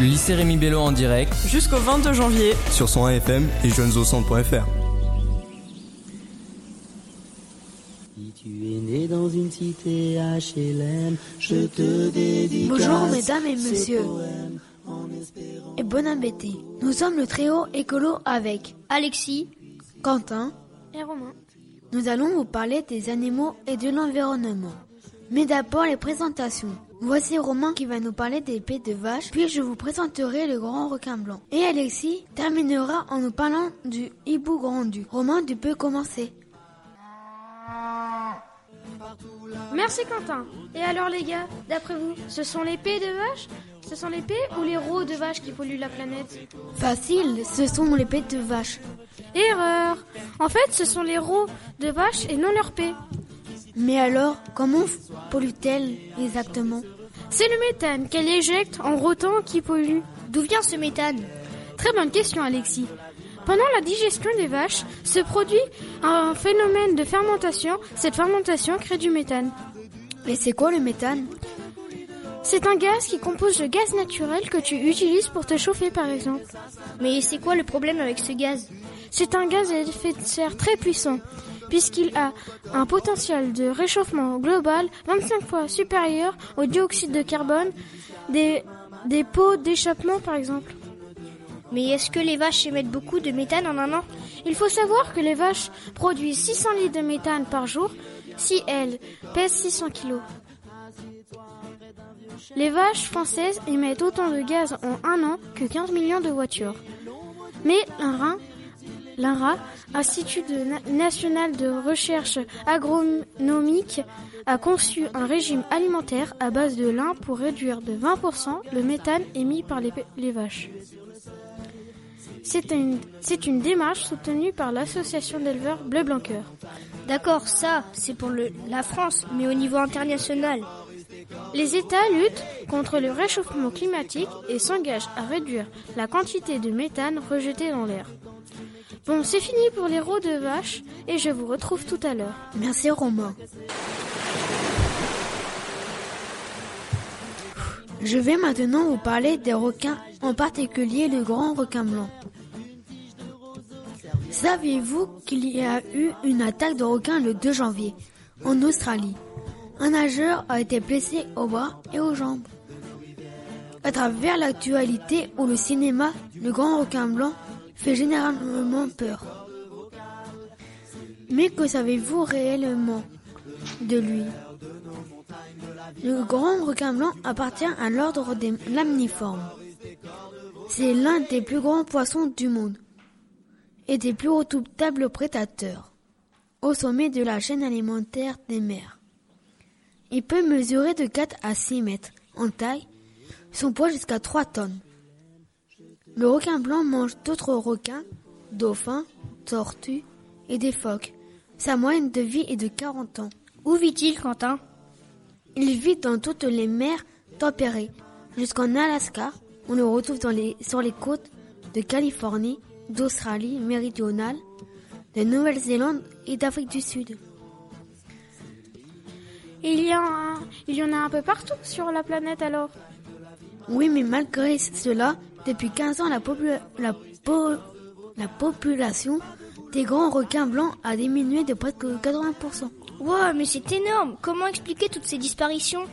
Le lycée Rémi Bello en direct jusqu'au 22 janvier sur son AFM et jeunesaucentre.fr. dans une cité HLM, je te Bonjour mesdames et messieurs. Et bon appétit. Nous sommes le trio écolo avec Alexis, Quentin et Romain. Nous allons vous parler des animaux et de l'environnement. Mais d'abord les présentations. Voici Romain qui va nous parler des pets de vache, puis je vous présenterai le grand requin blanc. Et Alexis terminera en nous parlant du hibou grandu. Romain, tu peux commencer. Merci Quentin. Et alors les gars, d'après vous, ce sont les pets de vache Ce sont les pets ou les rots de vache qui polluent la planète? Facile, ce sont les pets de vache. Erreur En fait, ce sont les rots de vache et non leurs pets. Mais alors, comment pollue-t-elle exactement? C'est le méthane qu'elle éjecte en rotant qui pollue. D'où vient ce méthane? Très bonne question Alexis. Pendant la digestion des vaches se produit un phénomène de fermentation. Cette fermentation crée du méthane. Et c'est quoi le méthane? C'est un gaz qui compose le gaz naturel que tu utilises pour te chauffer par exemple. Mais c'est quoi le problème avec ce gaz? C'est un gaz à effet de serre très puissant puisqu'il a un potentiel de réchauffement global 25 fois supérieur au dioxyde de carbone des, des pots d'échappement par exemple. Mais est-ce que les vaches émettent beaucoup de méthane en un an? Il faut savoir que les vaches produisent 600 litres de méthane par jour si elles pèsent 600 kilos. Les vaches françaises émettent autant de gaz en un an que 15 millions de voitures. Mais l'INRA, Institut national de recherche agronomique, a conçu un régime alimentaire à base de lin pour réduire de 20% le méthane émis par les vaches. C'est une, une, démarche soutenue par l'association d'éleveurs Bleu Blanc Cœur. D'accord, ça, c'est pour le, la France, mais au niveau international. Les États luttent contre le réchauffement climatique et s'engagent à réduire la quantité de méthane rejetée dans l'air. Bon, c'est fini pour les rots de vache et je vous retrouve tout à l'heure. Merci Romain. Je vais maintenant vous parler des requins, en particulier le grand requin blanc. Saviez-vous qu'il y a eu une attaque de requin le 2 janvier en Australie? Un nageur a été blessé au bras et aux jambes. À travers l'actualité ou le cinéma, le grand requin blanc fait généralement peur. Mais que savez-vous réellement de lui? Le grand requin blanc appartient à l'ordre des lamniformes. C'est l'un des plus grands poissons du monde et des plus redoutables prédateurs au sommet de la chaîne alimentaire des mers. Il peut mesurer de 4 à 6 mètres en taille, son poids jusqu'à 3 tonnes. Le requin blanc mange d'autres requins, dauphins, tortues et des phoques. Sa moyenne de vie est de 40 ans. Où vit-il, Quentin? Il vit dans toutes les mers tempérées, jusqu'en Alaska. On le retrouve dans les, sur les côtes de Californie, d'Australie méridionale, de Nouvelle-Zélande et d'Afrique du Sud. Il y, il y en a un peu partout sur la planète alors? Oui, mais malgré cela, depuis 15 ans, la, la, la population des grands requins blancs a diminué de presque 80%. Wow, mais c'est énorme Comment expliquer toutes ces disparitions?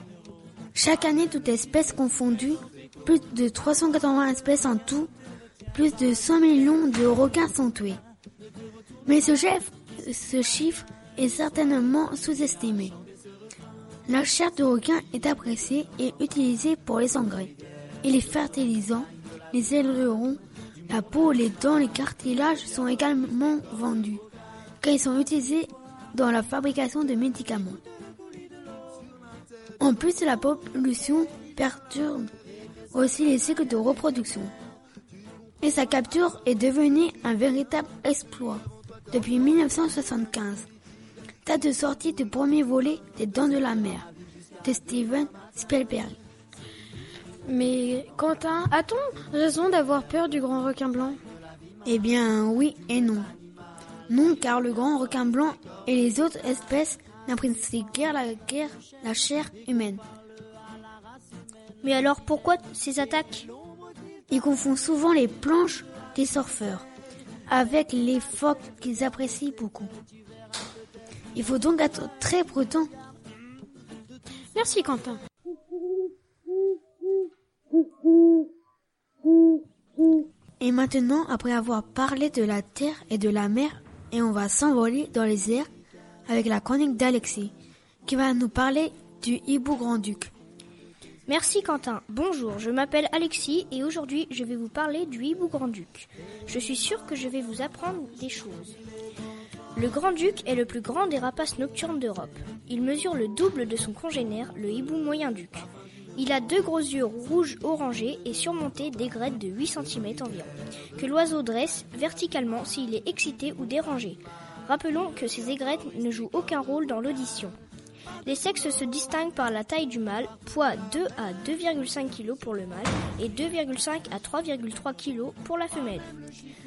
Chaque année, toutes espèces confondues, plus de 380 espèces en tout, plus de 100 millions de requins sont tués. Mais ce, chef, ce chiffre est certainement sous-estimé. La chair de requin est appréciée et utilisée pour les engrais et les fertilisants, les ailerons, la peau, les dents, les cartilages sont également vendus, car ils sont utilisés dans la fabrication de médicaments. En plus, la pollution perturbe aussi les cycles de reproduction et sa capture est devenue un véritable exploit depuis 1975. Date de sortie du premier volet des Dents de la Mer de Steven Spielberg. Mais Quentin, a-t-on raison d'avoir peur du grand requin blanc? Eh bien oui et non. Non car le grand requin blanc et les autres espèces n'apprécient guère la, guerre, la chair humaine. Mais alors pourquoi ces attaques? Ils confondent souvent les planches des surfeurs avec les phoques qu'ils apprécient beaucoup. Il faut donc être très prudent. Merci Quentin. Et maintenant, après avoir parlé de la terre et de la mer, et on va s'envoler dans les airs avec la chronique d'Alexis, qui va nous parler du hibou grand-duc. Merci Quentin. Bonjour, je m'appelle Alexis et aujourd'hui je vais vous parler du hibou grand-duc. Je suis sûr que je vais vous apprendre des choses. Le grand-duc est le plus grand des rapaces nocturnes d'Europe. Il mesure le double de son congénère, le hibou moyen-duc. Il a deux gros yeux rouges orangés et surmontés d'aigrettes de 8 cm environ, que l'oiseau dresse verticalement s'il est excité ou dérangé. Rappelons que ces aigrettes ne jouent aucun rôle dans l'audition. Les sexes se distinguent par la taille du mâle, poids 2 à 2,5 kg pour le mâle et 2,5 à 3,3 kg pour la femelle.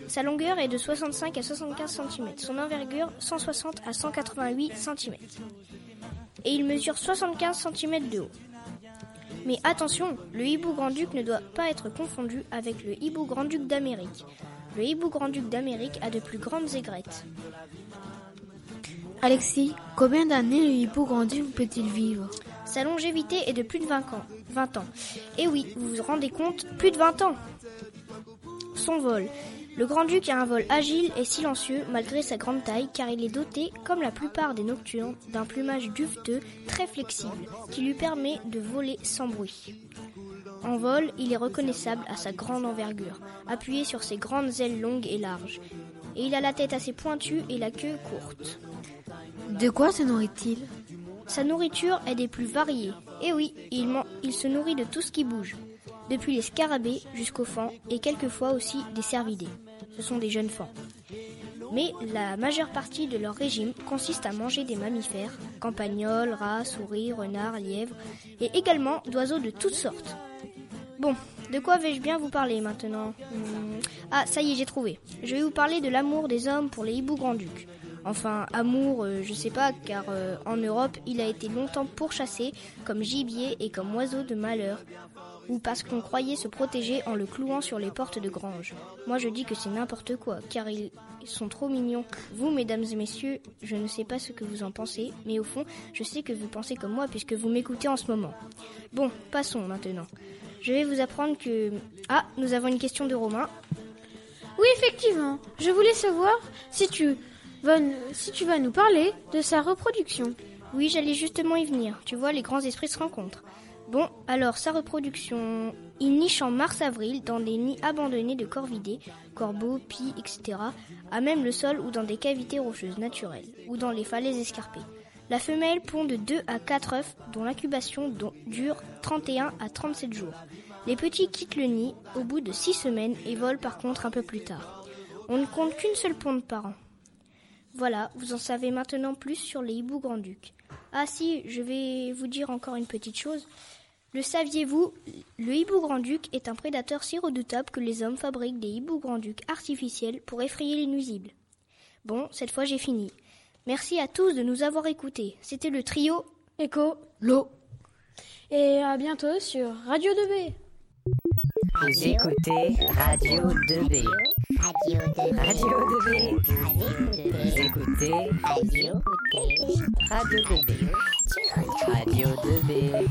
Sa longueur est de 65 à 75 cm, son envergure 160 à 188 cm. Et il mesure 75 cm de haut. Mais attention, le hibou grand-duc ne doit pas être confondu avec le hibou grand-duc d'Amérique. Le hibou grand-duc d'Amérique a de plus grandes aigrettes. Alexis, combien d'années le hibou grand-duc peut-il vivre? Sa longévité est de plus de 20 ans. 20 ans. Et oui, vous vous rendez compte, plus de 20 ans. Son vol. Le grand-duc a un vol agile et silencieux malgré sa grande taille car il est doté, comme la plupart des nocturnes, d'un plumage duveteux très flexible qui lui permet de voler sans bruit. En vol, il est reconnaissable à sa grande envergure, appuyé sur ses grandes ailes longues et larges. Et il a la tête assez pointue et la queue courte. De quoi se nourrit-il? Sa nourriture est des plus variées. Et oui, il, man- il se nourrit de tout ce qui bouge, depuis les scarabées jusqu'aux fans et quelquefois aussi des cervidés. Ce sont des jeunes fans. Mais la majeure partie de leur régime consiste à manger des mammifères, campagnols, rats, souris, renards, lièvres, et également d'oiseaux de toutes sortes. Bon, de quoi vais-je bien vous parler maintenant Hmm, Ah, ça y est, j'ai trouvé. Je vais vous parler de l'amour des hommes pour les hiboux grand-ducs. Enfin, amour, euh, je sais pas, car euh, en Europe, il a été longtemps pourchassé comme gibier et comme oiseau de malheur, ou parce qu'on croyait se protéger en le clouant sur les portes de grange. Moi, je dis que c'est n'importe quoi, car ils sont trop mignons. Vous, mesdames et messieurs, je ne sais pas ce que vous en pensez, mais au fond, je sais que vous pensez comme moi puisque vous m'écoutez en ce moment. Bon, passons maintenant. Je vais vous apprendre que... Ah, nous avons une question de Romain. Oui, effectivement. Je voulais savoir si tu vas, si tu vas nous parler de sa reproduction. Oui, j'allais justement y venir. Tu vois, les grands esprits se rencontrent. Bon, alors sa reproduction, il niche en mars-avril dans des nids abandonnés de corvidés, corbeaux, pies, etc., à même le sol ou dans des cavités rocheuses naturelles, ou dans les falaises escarpées. La femelle pond de 2 à 4 œufs dont l'incubation dure 31 à 37 jours. Les petits quittent le nid au bout de 6 semaines et volent par contre un peu plus tard. On ne compte qu'une seule ponde par an. Voilà, vous en savez maintenant plus sur les hiboux grand-ducs. Ah si, je vais vous dire encore une petite chose. Le saviez-vous, le hibou grand-duc est un prédateur si redoutable que les hommes fabriquent des hiboux grand-ducs artificiels pour effrayer les nuisibles. Bon, cette fois j'ai fini. Merci à tous de nous avoir écoutés. C'était le trio Écho. L'eau. Et à bientôt sur Radio 2B. Vous écoutez Radio 2B. Radio 2B. Radio 2B. Vous écoutez Radio 2B. Radio 2B. Radio 2B.